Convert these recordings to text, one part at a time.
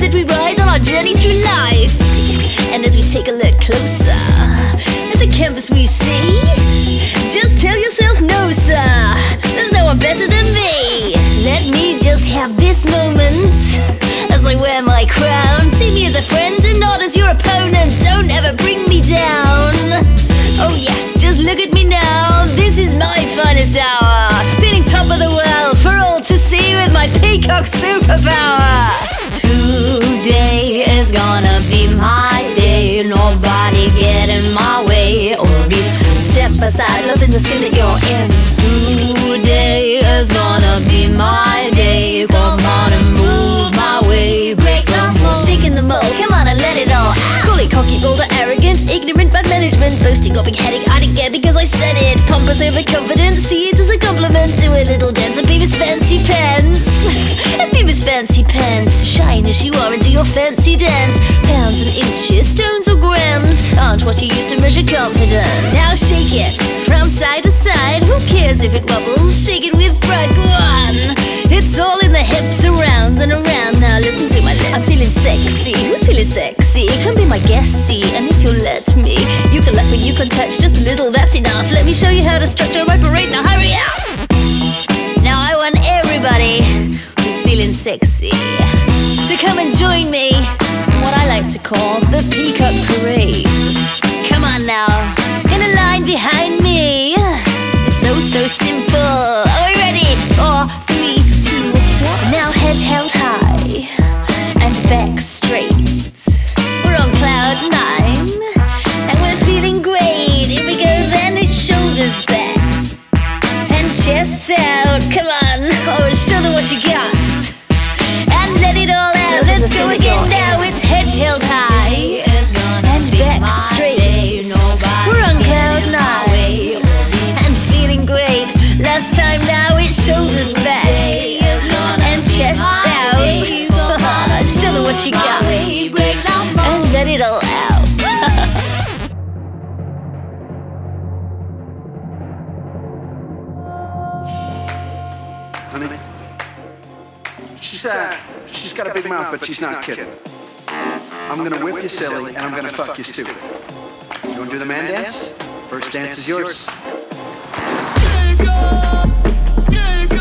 that we ride on our journey through life. And as we take a look closer at the canvas we see, just tell yourself no, sir. There's no one better than me. Let me just have this moment as I wear my crown. See me as a friend and not as your opponent. Don't ever bring me down. Oh, yes, just look at me now. This is my finest hour. Feeling top of the world for all to see with my peacock superpower. Today is gonna be my day. Nobody get in my way or be step aside, loving the skin that you're in. Today is gonna be my day. Come on and move my way. Break the mold, shaking the mold. Come on and let it all out. It cocky, boulder, arrogant, ignorant, bad management, boasting, or big headache. I didn't care because I said it. Pompous, overconfident, see it as a compliment. Do a little dance and Beavis fancy pants. Fancy pants. Shine as you are do your fancy dance. Pounds and inches, stones or grams aren't what you used to measure confidence. Now shake it from side to side. Who cares if it wobbles? Shake it with pride. Go on. It's all in the hips, around and around. Now listen to my lips. I'm feeling sexy. Who's feeling sexy? Come be my guest, see. And if you let me, you can let me, you can touch just a little. That's enough. Let me show you how to structure my parade. Now hurry up. Now I want everybody feeling sexy to come and join me in what I like to call the Peacock Parade. Come on now, in a line behind me. It's oh so simple. Are we ready? Four, three, two, one. Now head held high and back straight. We're on cloud nine and we're feeling great. Here we go then, it's shoulders back and chest out. Come on, She's uh, she's got a big mouth, but she's not kidding. I'm gonna whip you silly, and I'm gonna fuck you stupid. You wanna do the man dance? First dance is yours. Mama gave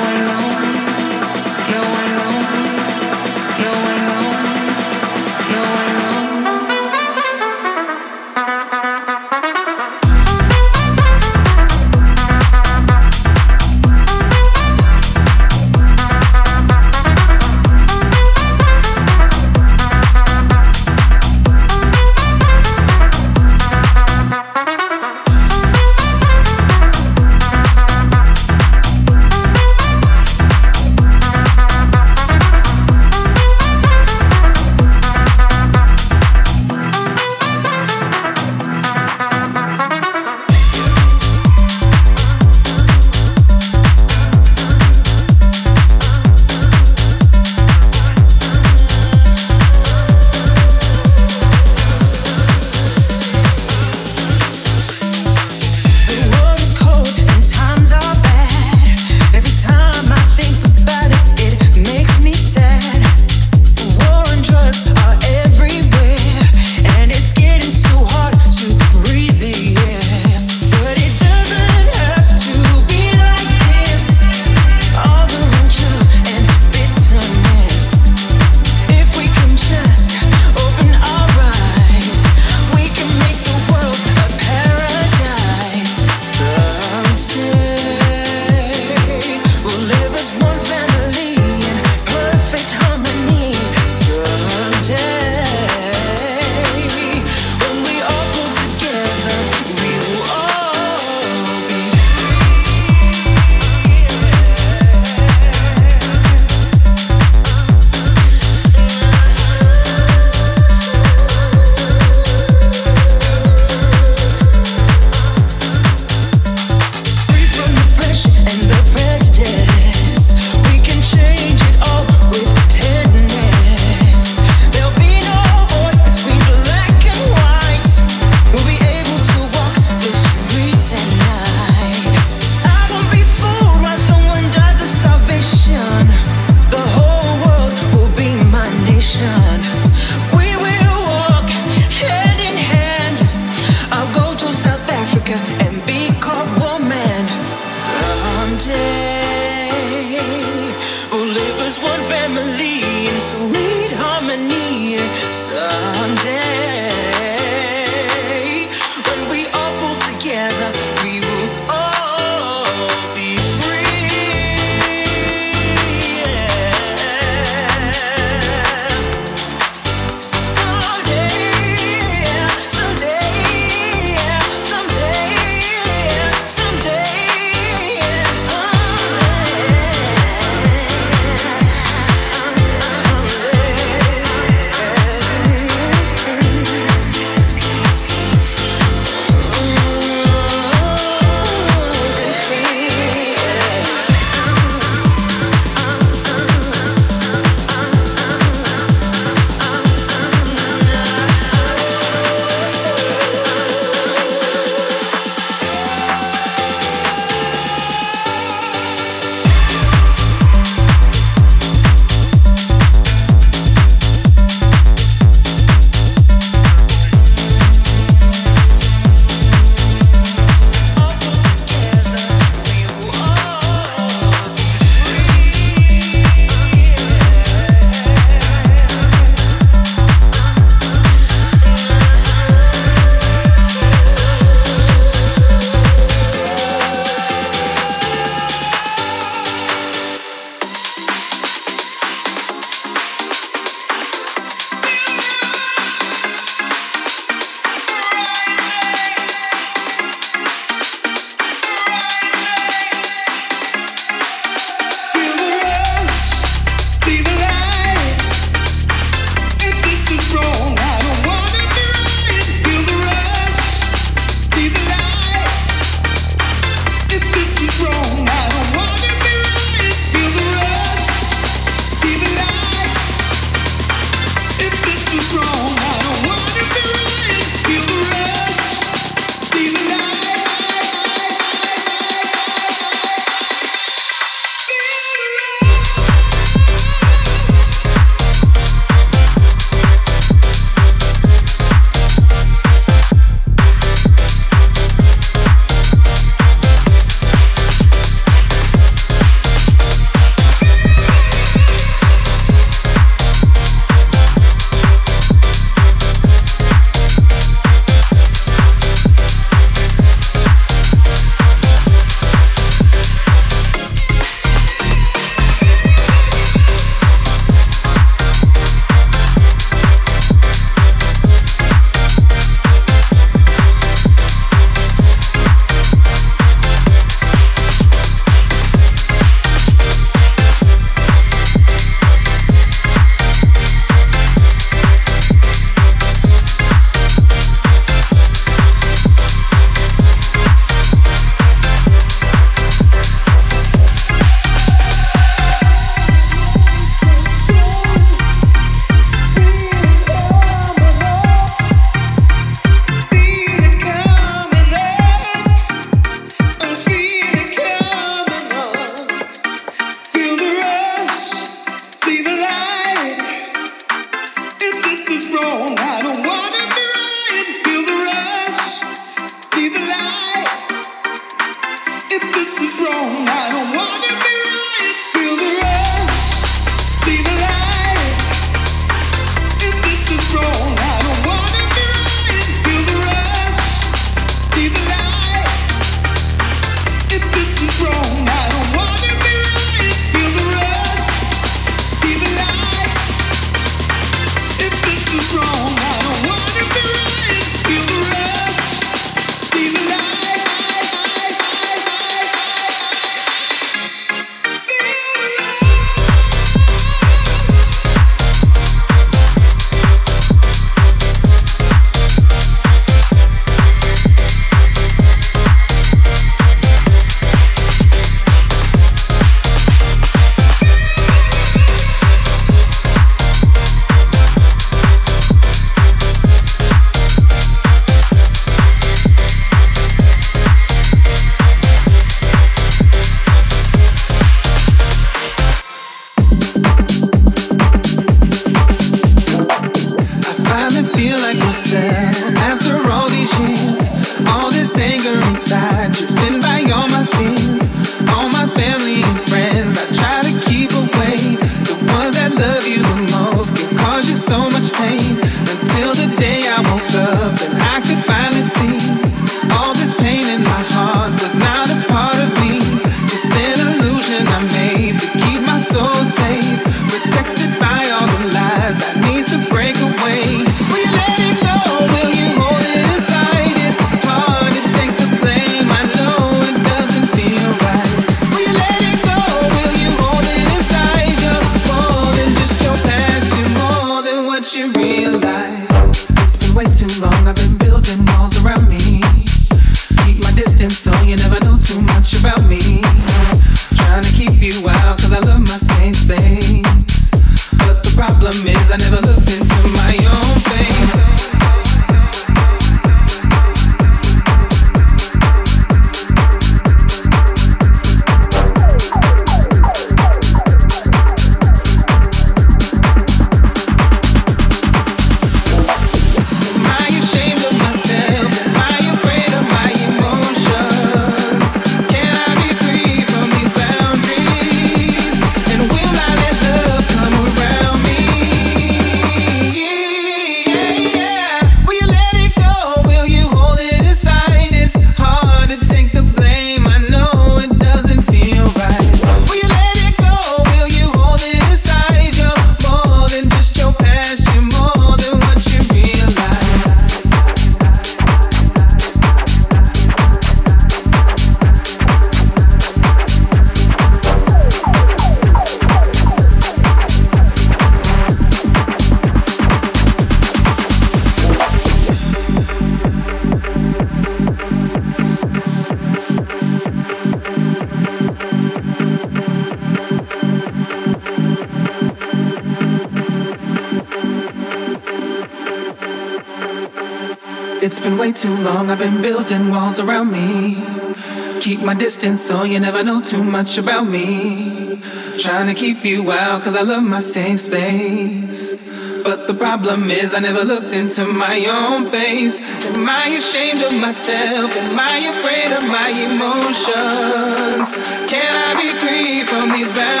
distance so you never know too much about me. Trying to keep you out, cause I love my safe space. But the problem is, I never looked into my own face. Am I ashamed of myself? Am I afraid of my emotions? Can I be free from these boundaries?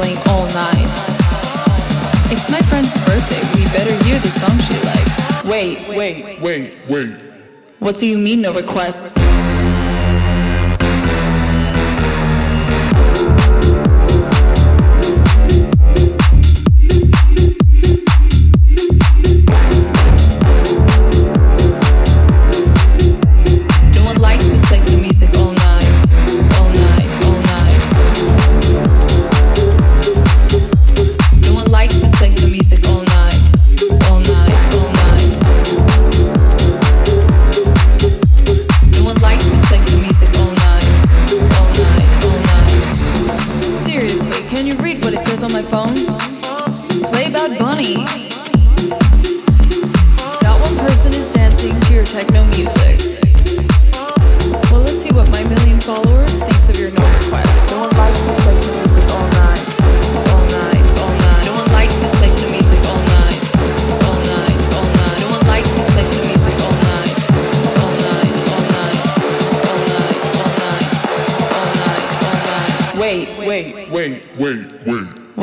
Playing all night. It's my friend's birthday. We better hear the song she likes. Wait, wait, wait, wait. What do you mean, no requests?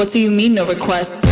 What do you mean, no requests?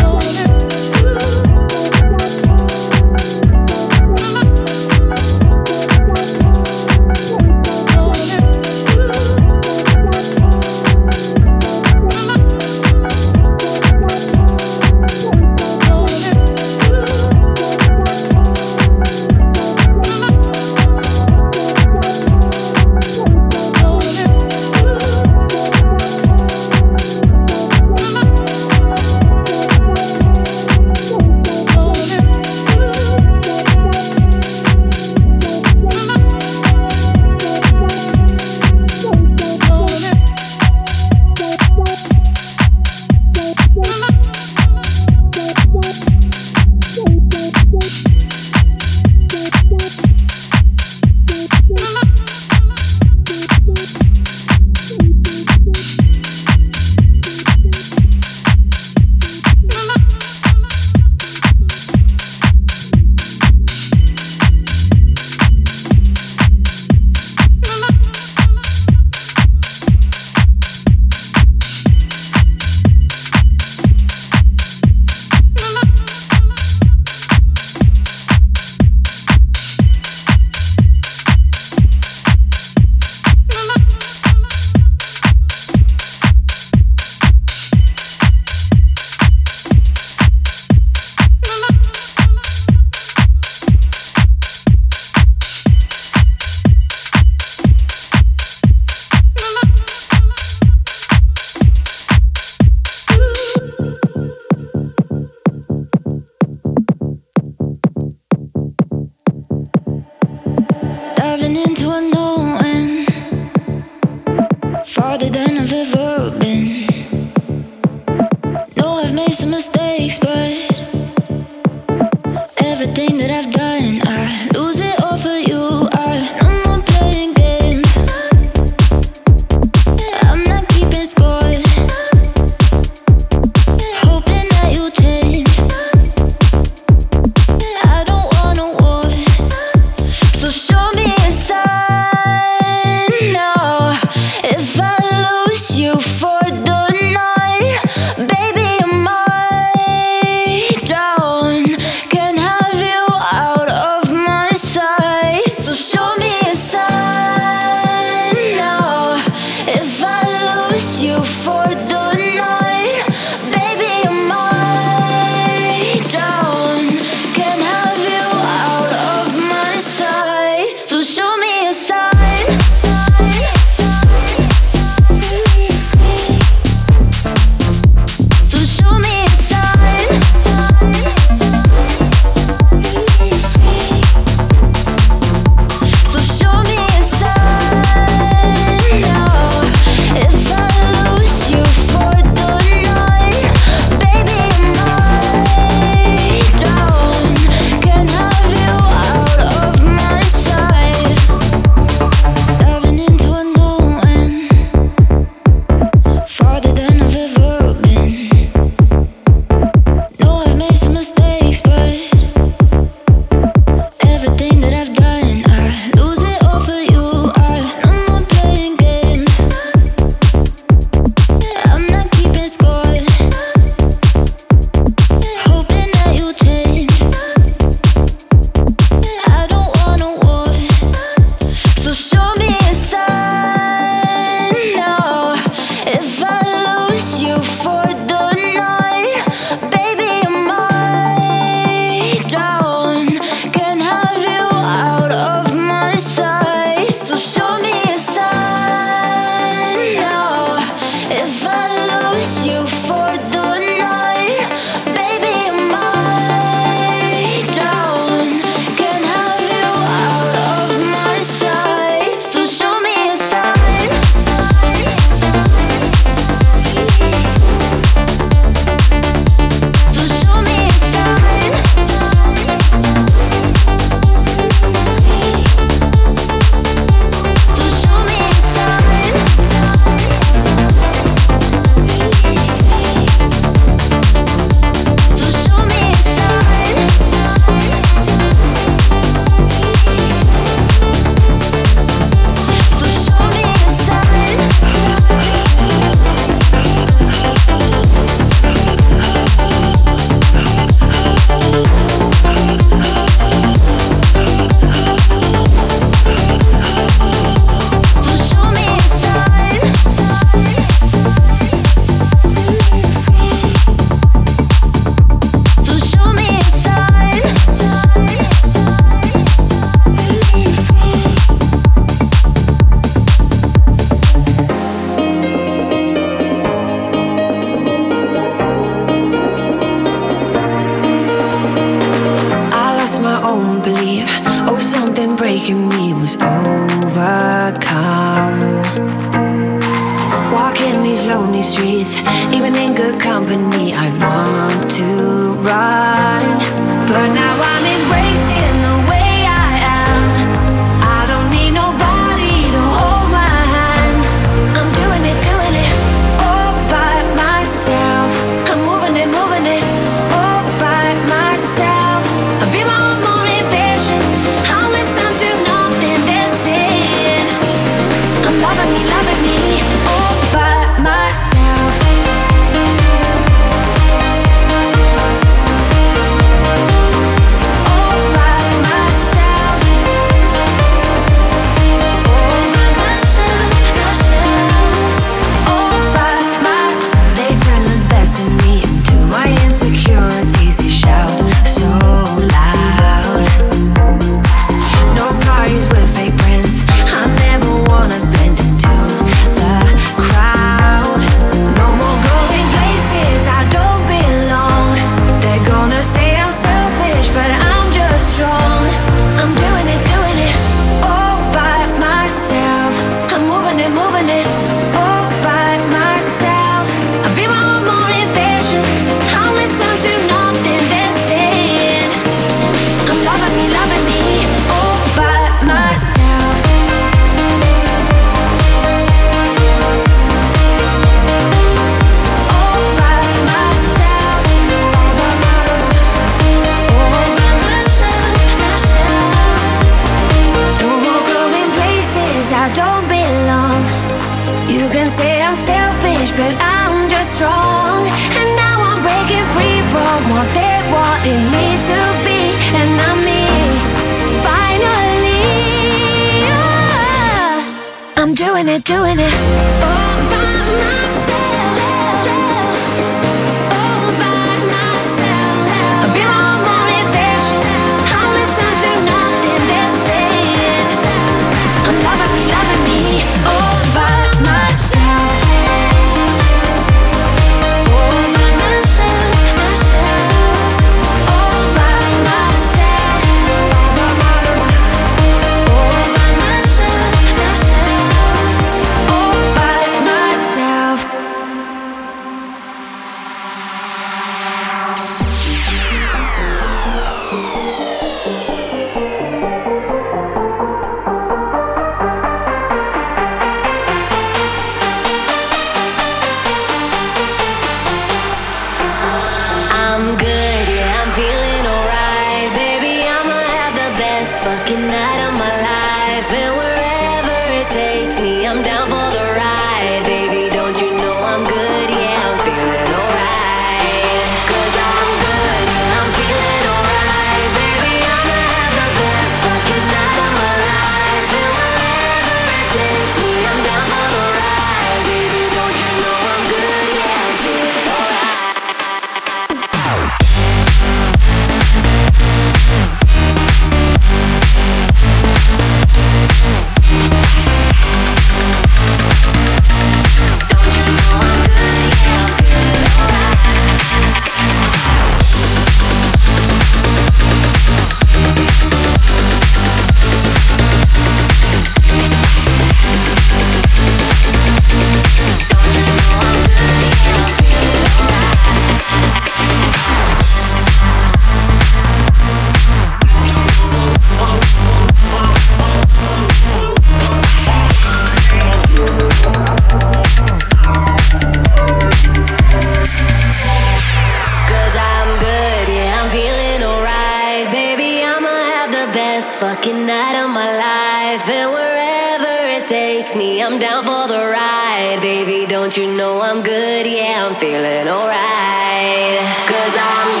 I'm down for the ride, baby. Don't you know I'm good? Yeah, I'm feeling alright. Cause I'm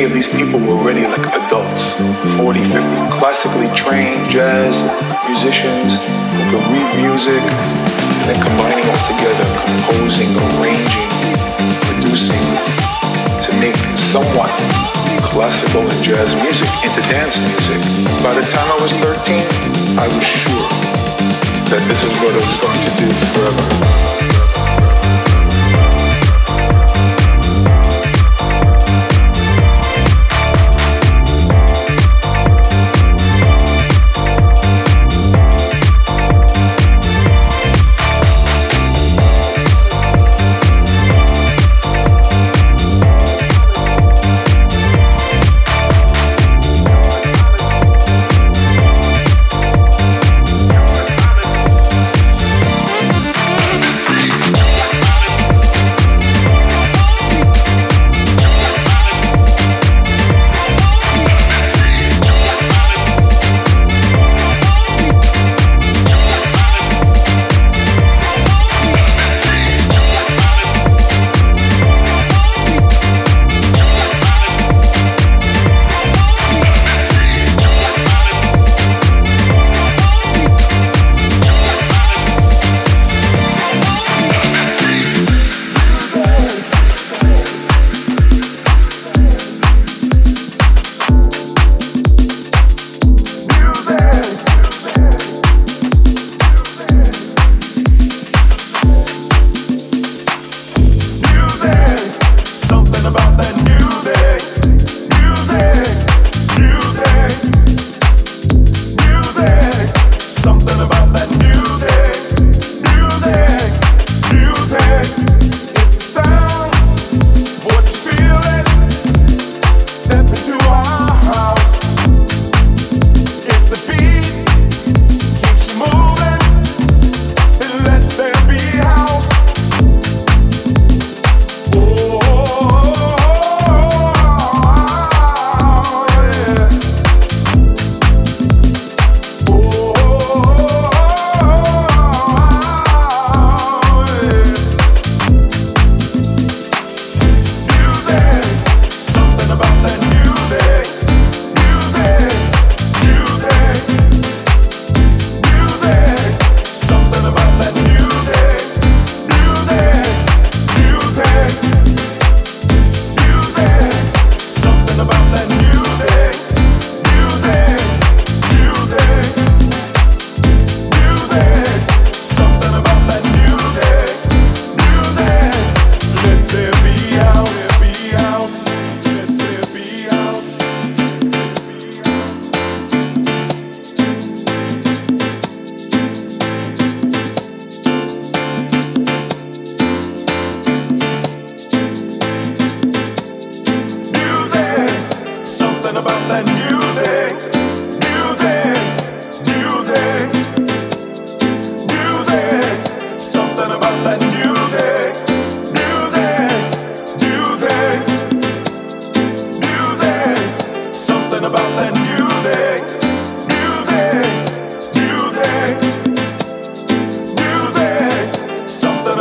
many of these people were already like adults, 40, 50, classically trained jazz musicians who could read music, and then combining all together, composing, arranging, producing to make somewhat classical and jazz music into dance music. By the time I was 13, I was sure that this is what I was going to do forever.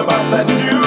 about that new